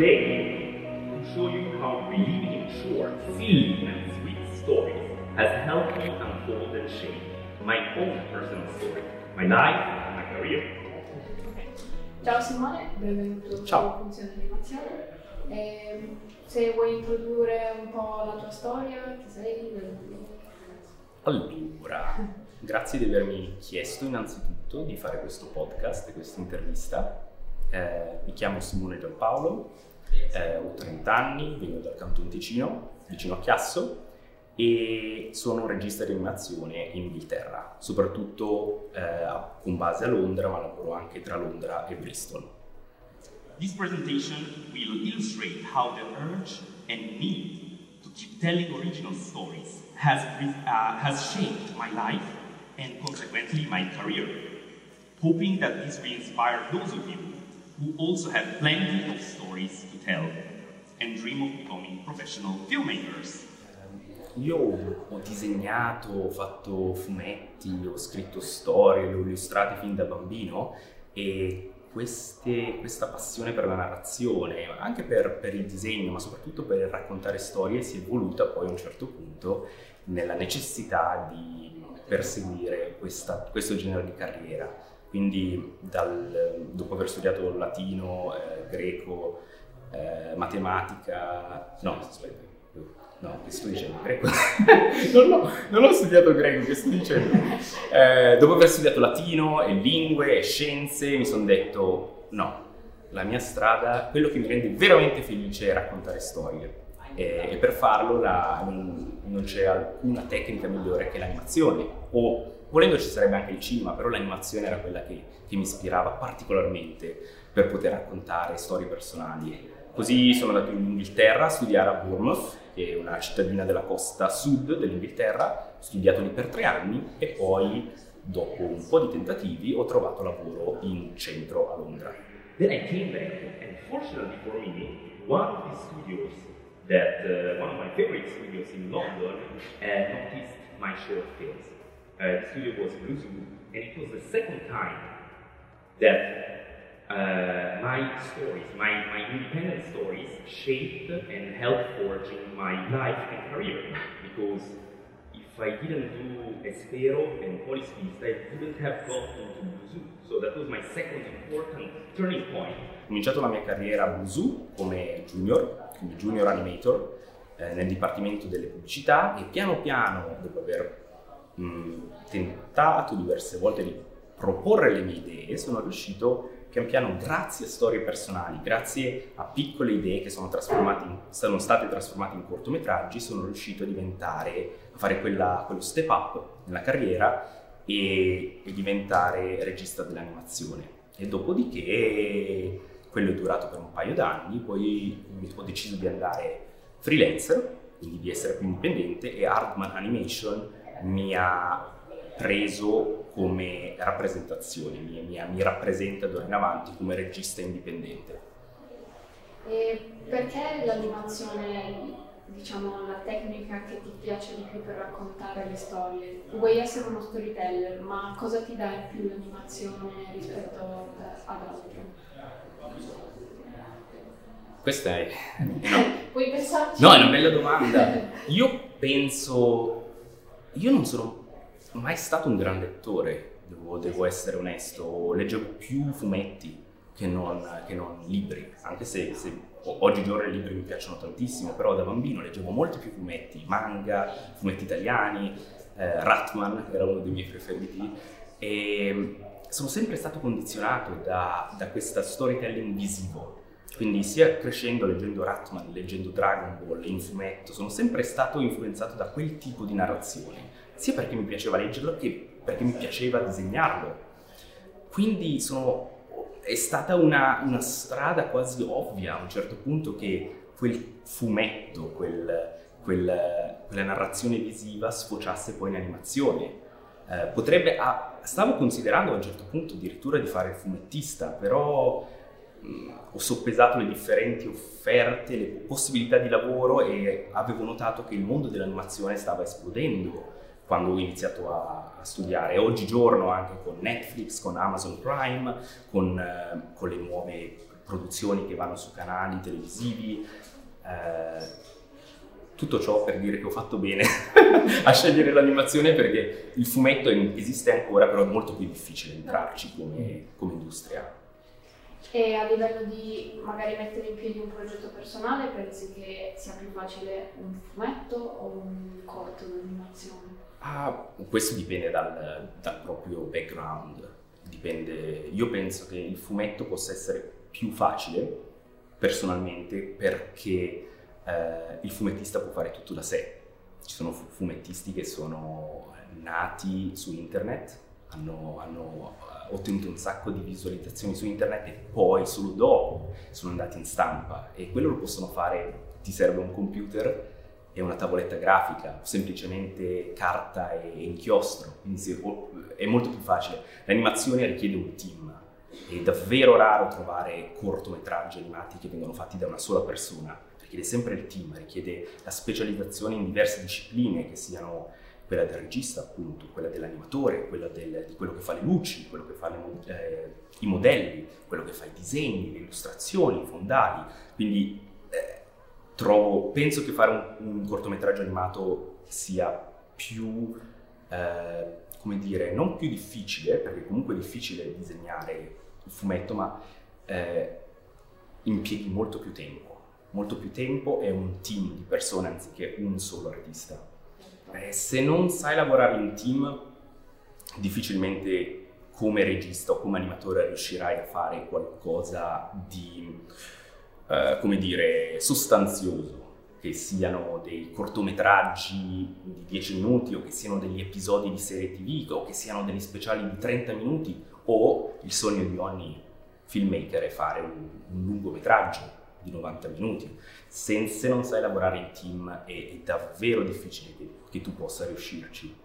today to show you how believing in short, silly, and sweet stories has helped me unfold and shape my own personal story, my life, my career. Ciao Simone, benvenuto Ciao. Funzione Animazione. Ehm, se vuoi introdurre un po' la tua storia, chi sei? Allora, grazie di avermi chiesto innanzitutto di fare questo podcast e questa intervista. Eh, mi chiamo Simone Giampaolo, eh, ho 30 anni, vengo dal Canton Ticino, vicino a Chiasso, e sono un regista di animazione in Inghilterra, soprattutto eh, con base a Londra, ma lavoro anche tra Londra e Bristol. This presentation will illustrate how the urge and need to keep telling original stories has, uh, has shaped my life and consequently my career. Hoping that this will inspire those of you who also have plenty of stories to tell and dream of becoming professional filmmakers. Io ho disegnato, ho fatto fumetti, ho scritto storie, le ho illustrate fin da bambino e queste- questa passione per la narrazione, anche per, per il disegno, ma soprattutto per raccontare storie, si è evoluta poi a un certo punto nella necessità di perseguire questa- questo genere di carriera. Quindi dal- dopo aver studiato latino, eh, greco, eh, matematica, no, aspetta, no, che sto dicendo? Greco? non, l'ho, non ho studiato greco, che sto dicendo? Eh, dopo aver studiato latino e lingue e scienze, mi sono detto no, la mia strada, quello che mi rende veramente felice è raccontare storie. E, e per farlo la- non, non c'è alcuna tecnica migliore che l'animazione. O volendo ci sarebbe anche il cinema, però l'animazione era quella che, che mi ispirava particolarmente per poter raccontare storie personali. Così sono andato in Inghilterra a studiare a Bournemouth, che è una cittadina della costa sud dell'Inghilterra, ho studiato lì per tre anni e poi, dopo un po' di tentativi, ho trovato lavoro in centro a Londra. Then I came back, and fortunately for me, one of the studios that uh, one of my favorite studios in London uh, noticed my short films. The studio was Blue Zoo, and it was the second time that uh, my stories, my, my independent stories, shaped and helped forging my life and career. Because if I didn't do Espero and Polispista, I wouldn't have gotten to Zoo. So that was my second important turning point. Ho cominciato la mia carriera a Blue come junior, come junior animator, eh, nel dipartimento delle pubblicità e piano piano, dopo aver tentato diverse volte di proporre le mie idee, sono riuscito pian piano, grazie a storie personali, grazie a piccole idee che sono, in- sono state trasformate in cortometraggi, sono riuscito a diventare, a fare quella- quello step up nella carriera e, e diventare regista dell'animazione. E dopodiché quello è durato per un paio d'anni, poi ho deciso di andare freelancer, quindi di essere più indipendente e Hardman Animation mi ha preso come rappresentazione, mi, mi- mi rappresenta d'ora in avanti come regista indipendente. E perché l'animazione, diciamo, la tecnica che ti piace di più per raccontare le storie? Vuoi essere uno storyteller, ma cosa ti dà in più l'animazione rispetto eh, ad altro? Questa è... Puoi pensarci? No, è una bella domanda. Io penso... Io non sono mai stato un gran lettore, devo, devo essere onesto. Leggevo più fumetti che non, che non libri, anche se, se oggigiorno i libri mi piacciono tantissimo, però da bambino leggevo molti più fumetti, manga, fumetti italiani, eh, Ratman era uno dei miei preferiti e sono sempre stato condizionato da, da questa storytelling visivo. Quindi sia crescendo leggendo Ratman, leggendo Dragon Ball in fumetto, sono sempre stato influenzato da quel tipo di narrazione, sia perché mi piaceva leggerlo che perché mi piaceva disegnarlo. Quindi sono- è stata una, una strada quasi ovvia a un certo punto che quel fumetto, quel- quel- quella narrazione visiva sfociasse poi in animazione. Eh, potrebbe, ah, stavo considerando a un certo punto addirittura di fare il fumettista, però ho soppesato le differenti offerte, le possibilità di lavoro e avevo notato che il mondo dell'animazione stava esplodendo quando ho iniziato a, a studiare. Oggigiorno anche con Netflix, con Amazon Prime, con, eh, con le nuove produzioni che vanno su canali televisivi. Eh, tutto ciò per dire che ho fatto bene a scegliere l'animazione perché il fumetto esiste ancora, però è molto più difficile entrarci come, come industria. E a livello di magari mettere in piedi un progetto personale, pensi che sia più facile un fumetto o un corto d'animazione? Ah, questo dipende dal, dal proprio background. Dipende. Io penso che il fumetto possa essere più facile personalmente perché eh, il fumettista può fare tutto da sé. Ci sono fumettisti che sono nati su internet, hanno, hanno eh, ottenuto un sacco di visualizzazioni su internet e poi solo dopo sono andati in stampa. E quello lo possono fare, ti serve un computer e una tavoletta grafica, semplicemente carta e inchiostro, quindi è molto più facile. L'animazione richiede un team, è davvero raro trovare cortometraggi animati che vengono fatti da una sola persona. Richiede sempre il team, richiede la specializzazione in diverse discipline, che siano quella del regista, appunto, quella dell'animatore, quella del, di quello che fa le luci, quello che fa le, eh, i modelli, quello che fa i disegni, le illustrazioni, i fondali. Quindi eh, trovo, penso che fare un, un, cortometraggio animato sia più, eh, come dire, non più difficile, perché comunque è difficile disegnare il fumetto, ma eh, impieghi molto più tempo molto più tempo e un team di persone anziché un solo artista. Eh, se non sai lavorare in team, difficilmente come regista o come animatore riuscirai a fare qualcosa di, eh, come dire, sostanzioso, che siano dei cortometraggi di 10 minuti o che siano degli episodi di serie tv o che siano degli speciali di 30 minuti o il sogno di ogni filmmaker è fare un, un lungometraggio di 90 minuti. Se, se non sai lavorare in team è, è davvero difficile che, che, tu possa riuscirci.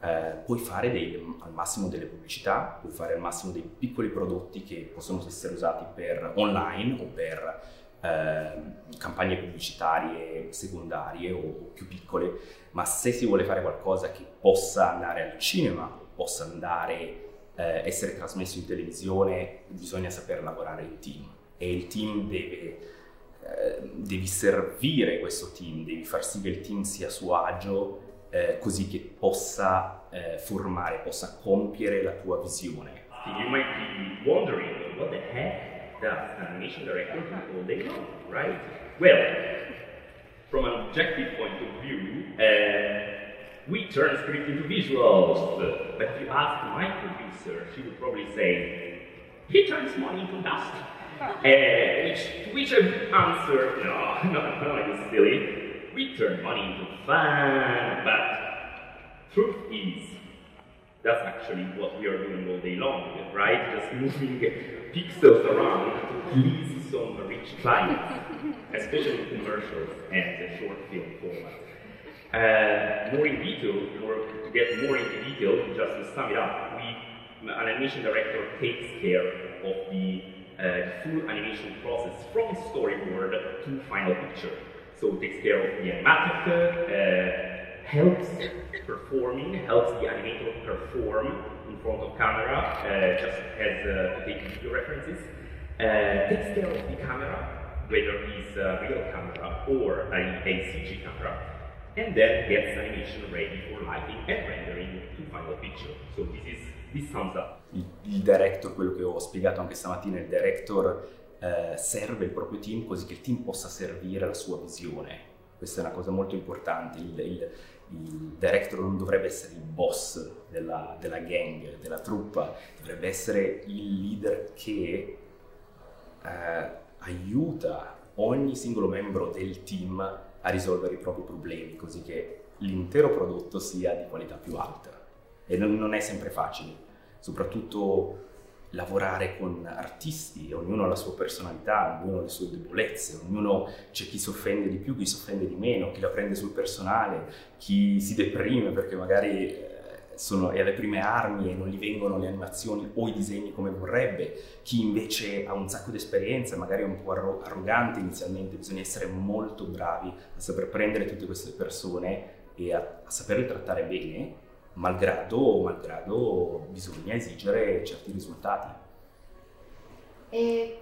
Eh, puoi fare dei, al massimo delle pubblicità, puoi fare al massimo dei piccoli prodotti che possono essere usati per online o per eh, campagne pubblicitarie secondarie o, più piccole, ma se si vuole fare qualcosa che possa andare al cinema, possa andare eh, essere trasmesso in televisione, bisogna saper lavorare in team e il team deve eh, devi servire questo team, devi far sì che il team sia a suo agio eh, così che possa eh, formare, possa compiere la tua visione. You might be wondering what the heck does an animation director do all day long, right? Well, from an objective point of view, uh, we turn script into visuals. But if you ask my producer, she would probably say, he turns money into dust. Uh, which, to which I answer, no, no, no, it's silly. We turn money into fun, but truth is, that's actually what we are doing all day long, right? Just moving pixels around to please some rich clients, especially commercials and the short film format. Uh, more in detail, more, to get more into detail, just to sum it up, we, an animation director takes care of the full animation process from storyboard to final picture. So it takes care of the animatic, uh, helps performing, helps the animator perform in front of camera, uh, just as uh, to video references, uh, takes care of the camera, whether it's a real camera or a, a CG camera, and then gets animation ready for lighting and rendering to final picture. So this is up. il, il director, quello che ho spiegato anche stamattina, il director eh, serve il proprio team così che il team possa servire la sua visione. Questa è una cosa molto importante. Il, il, il director non dovrebbe essere il boss della, della, gang, della truppa, dovrebbe essere il leader che eh, aiuta ogni singolo membro del team a risolvere i propri problemi, così che l'intero prodotto sia di qualità più alta. E non, non è sempre facile soprattutto lavorare con artisti, ognuno ha la sua personalità, ognuno ha le sue debolezze, ognuno c'è chi si offende di più, chi si offende di meno, chi la prende sul personale, chi si deprime perché magari eh, sono, è alle prime armi e non gli vengono le animazioni o i disegni come vorrebbe, chi invece ha un sacco di esperienza, magari è un po' arrogante inizialmente, bisogna essere molto bravi a saper prendere tutte queste persone e a, a saperle trattare bene malgrado, malgrado bisogna esigere certi risultati. E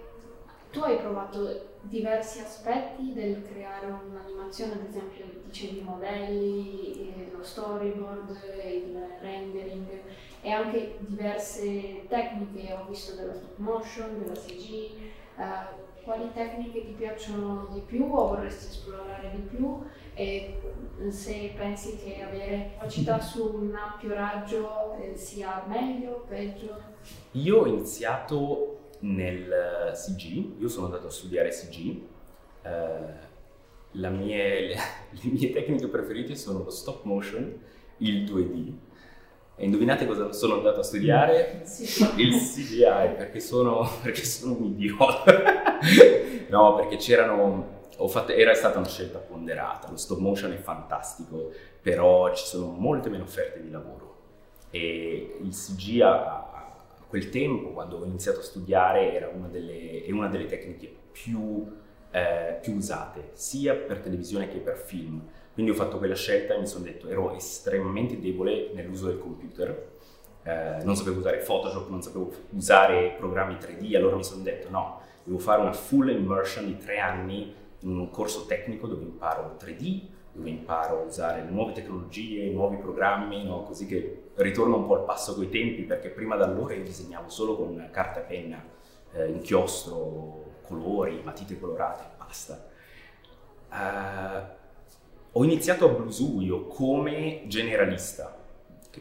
tu hai provato diversi aspetti del creare un'animazione, ad esempio dicevi i modelli, eh, lo storyboard, il rendering e anche diverse tecniche, ho visto della stop motion, della CG, uh, quali tecniche ti piacciono di più o vorresti esplorare di più e se pensi che avere capacità su un ampio raggio eh, sia meglio o peggio? Io ho iniziato nel CG, io sono andato a studiare CG, eh, mie, le mie tecniche preferite sono lo stop motion, il 2D, e indovinate cosa sono andato a studiare? Sì. Il CGI, perché sono, perché sono un idiota. no, perché c'erano... Fatto, era stata una scelta ponderata, lo stop motion è fantastico, però ci sono molte meno offerte di lavoro. E il CGI a, quel tempo, quando ho iniziato a studiare, era una delle, è una delle tecniche più, eh, più usate, sia per televisione che per film quindi ho fatto quella scelta e mi sono detto, ero estremamente debole nell'uso del computer, eh, non sapevo usare Photoshop, non sapevo usare programmi 3D, allora mi sono detto no, devo fare una full immersion di tre anni in un corso tecnico dove imparo 3D, dove imparo a usare nuove tecnologie, nuovi programmi, no? così che ritorno un po' al passo coi tempi, perché prima da allora io disegnavo solo con carta e penna, eh, inchiostro, colori, matite colorate, basta. Uh, ho iniziato a Blusuio come generalista.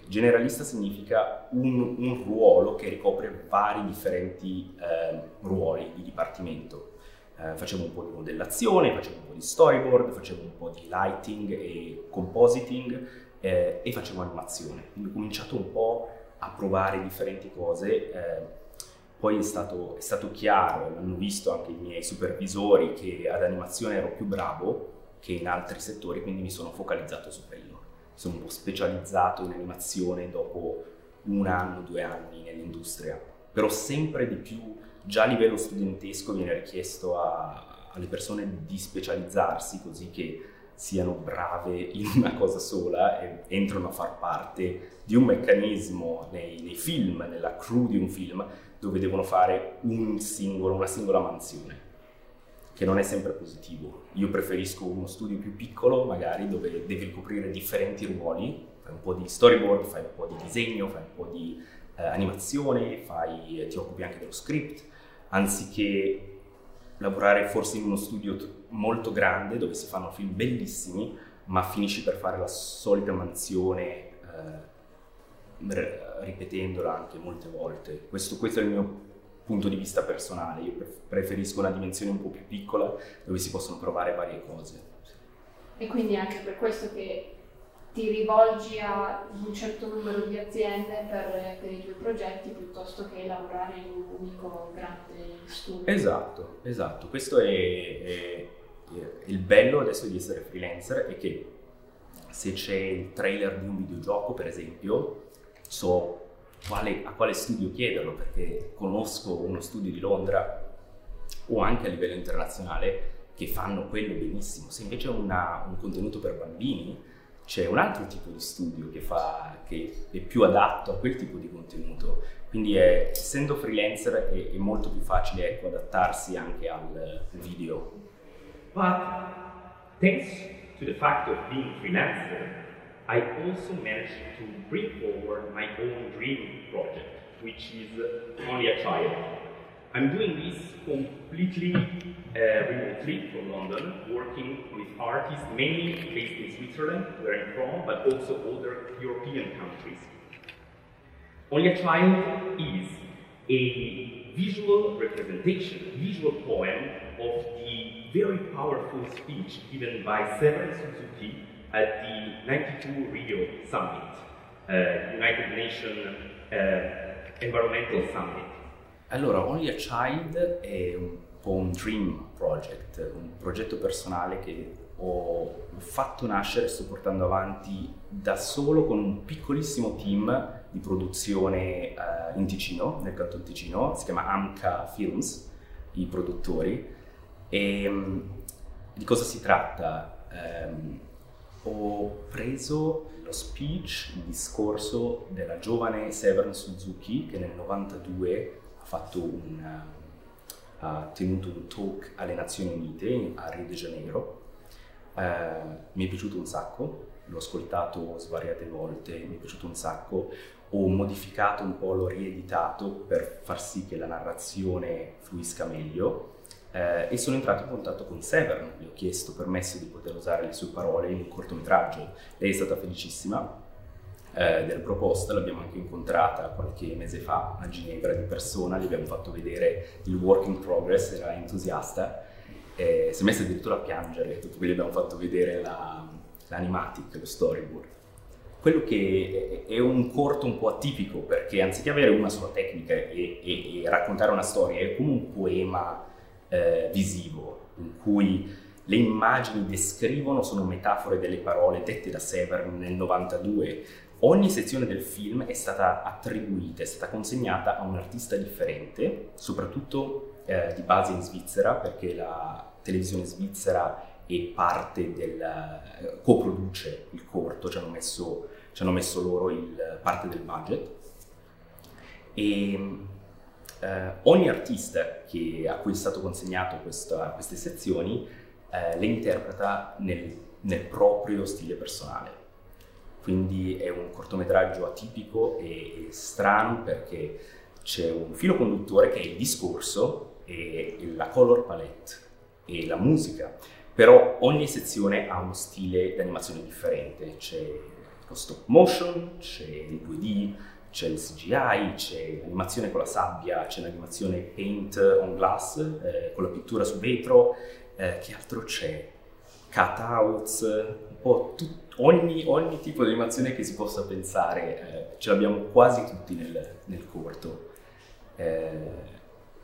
Generalista significa un, un ruolo che ricopre vari differenti eh, ruoli di dipartimento. Eh, facevo un po' di modellazione, facevo un po' di storyboard, facevo un po' di lighting e compositing eh, e facevo animazione. Quindi ho cominciato un po' a provare differenti cose. Eh, poi è stato, è stato chiaro, l'hanno visto anche i miei supervisori, che ad animazione ero più bravo che in altri settori, quindi mi sono focalizzato su quello. Mi sono un po' specializzato in animazione dopo un anno, due anni nell'industria, però sempre di più, già a livello studentesco viene richiesto a, alle persone di specializzarsi così che siano brave in una cosa sola e entrano a far parte di un meccanismo nei, nei film, nella crew di un film, dove devono fare un singolo, una singola mansione che non è sempre positivo. Io preferisco uno studio più piccolo, magari, dove devi ricoprire differenti ruoli, fai un po' di storyboard, fai un po' di disegno, fai un po' di eh, animazione, fai, eh, ti occupi anche dello script, anziché lavorare forse in uno studio t- molto grande dove si fanno film bellissimi, ma finisci per fare la solita mansione eh, ripetendola anche molte volte. Questo, questo è il mio punto di vista personale, io preferisco una dimensione un po' più piccola dove si possono provare varie cose. E quindi è anche per questo che ti rivolgi a un certo numero di aziende per, per, i tuoi progetti piuttosto che lavorare in un unico grande studio. Esatto, esatto. Questo è, è, è il bello adesso di essere freelancer è che se c'è il trailer di un videogioco, per esempio, so quale, a quale studio chiederlo, perché conosco uno studio di Londra o anche a livello internazionale che fanno quello benissimo. Se invece è un contenuto per bambini, c'è un altro tipo di studio che, fa, che è più adatto a quel tipo di contenuto. Quindi è, essendo freelancer è, è, molto più facile ecco, adattarsi anche al video. But thanks to the fact of being freelancer, I also managed to bring forward my own dream project, which is Only a Child. I'm doing this completely uh, remotely from London, working with artists mainly based in Switzerland, where I'm from, but also other European countries. Only a Child is a visual representation, visual poem of the very powerful speech given by Severin Suzuki at the 92 Rio Summit, uh, United Nations uh, Environmental Summit. Allora, Only a Child è un po' un dream project, un progetto personale che ho fatto nascere e sto portando avanti da solo con un piccolissimo team di produzione uh, in Ticino, nel canton Ticino, si chiama Amca Films, i produttori. E um, di cosa si tratta? Um, ho preso lo speech, il discorso della giovane Severin Suzuki che nel 92 ha fatto un, ha tenuto un talk alle Nazioni Unite a Rio de Janeiro. Eh, mi è piaciuto un sacco, l'ho ascoltato svariate volte, mi è piaciuto un sacco. Ho modificato un po', l'ho rieditato per far sì che la narrazione fluisca meglio eh, e sono entrato in contatto con Severn, gli ho chiesto permesso di poter usare le sue parole in un cortometraggio. Lei è stata felicissima eh, della proposta, l'abbiamo anche incontrata qualche mese fa a Ginevra di persona, gli abbiamo fatto vedere il work in progress, era entusiasta, eh, si è messa addirittura a piangere. Dopo che gli abbiamo fatto vedere la, l'animatic, lo storyboard. Quello che è un corto un po' atipico perché anziché avere una sola tecnica e, e, e raccontare una storia è come un poema eh, visivo in cui le immagini descrivono, sono metafore delle parole dette da Severn nel 92. Ogni sezione del film è stata attribuita, è stata consegnata a un artista differente, soprattutto eh, di base in Svizzera, perché la televisione svizzera è parte del, eh, coproduce il corto, ci hanno messo, ci hanno messo loro il, parte del budget. E eh, ogni artista che, a cui è stato consegnato questa, queste sezioni eh, le interpreta nel, nel, proprio stile personale. Quindi è un cortometraggio atipico e, e strano perché c'è un filo conduttore che è il discorso e la color palette e la musica, però ogni sezione ha uno stile di animazione differente, c'è lo stop motion, c'è il 2D, c'è il CGI, c'è l'animazione con la sabbia, c'è l'animazione paint on glass eh, con la pittura su vetro, eh, che altro c'è? Cutouts, un po' tut- ogni, ogni, tipo di animazione che si possa pensare, eh, ce l'abbiamo quasi tutti nel, nel corto. Eh,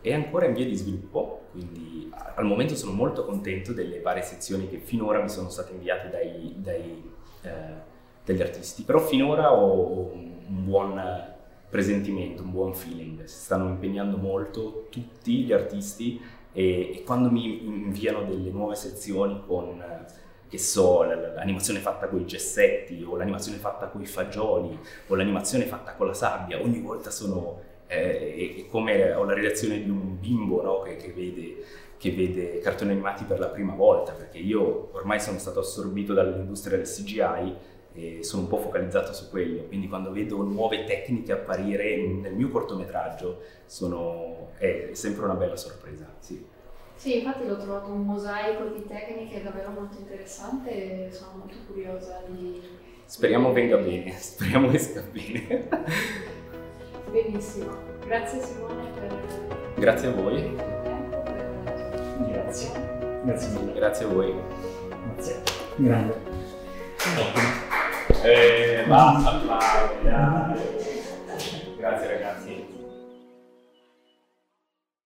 è ancora in via di sviluppo, quindi al momento sono molto contento delle varie sezioni che finora mi sono state inviate dai, dai, dagli artisti, però finora ho un buon presentimento, un buon feeling, si stanno impegnando molto tutti gli artisti e, e quando mi inviano delle nuove sezioni con, che so, l'animazione fatta con i gessetti o l'animazione fatta con i fagioli o l'animazione fatta con la sabbia, ogni volta sono eh, è come ho la reazione di un bimbo no? che, che, vede, che, vede, cartoni animati per la prima volta, perché io ormai sono stato assorbito dall'industria del CGI e sono un po' focalizzato su quello, quindi quando vedo nuove tecniche apparire nel mio cortometraggio sono, è sempre una bella sorpresa. Sì. Sì, infatti l'ho trovato un mosaico di tecniche davvero molto interessante e sono molto curiosa di... Speriamo venga bene, speriamo esca bene. Benissimo, grazie Simone per... Grazie a voi. Grazie, grazie mille. Grazie a voi. Grazie. Grande. Eh, basta, basta. Grazie ragazzi.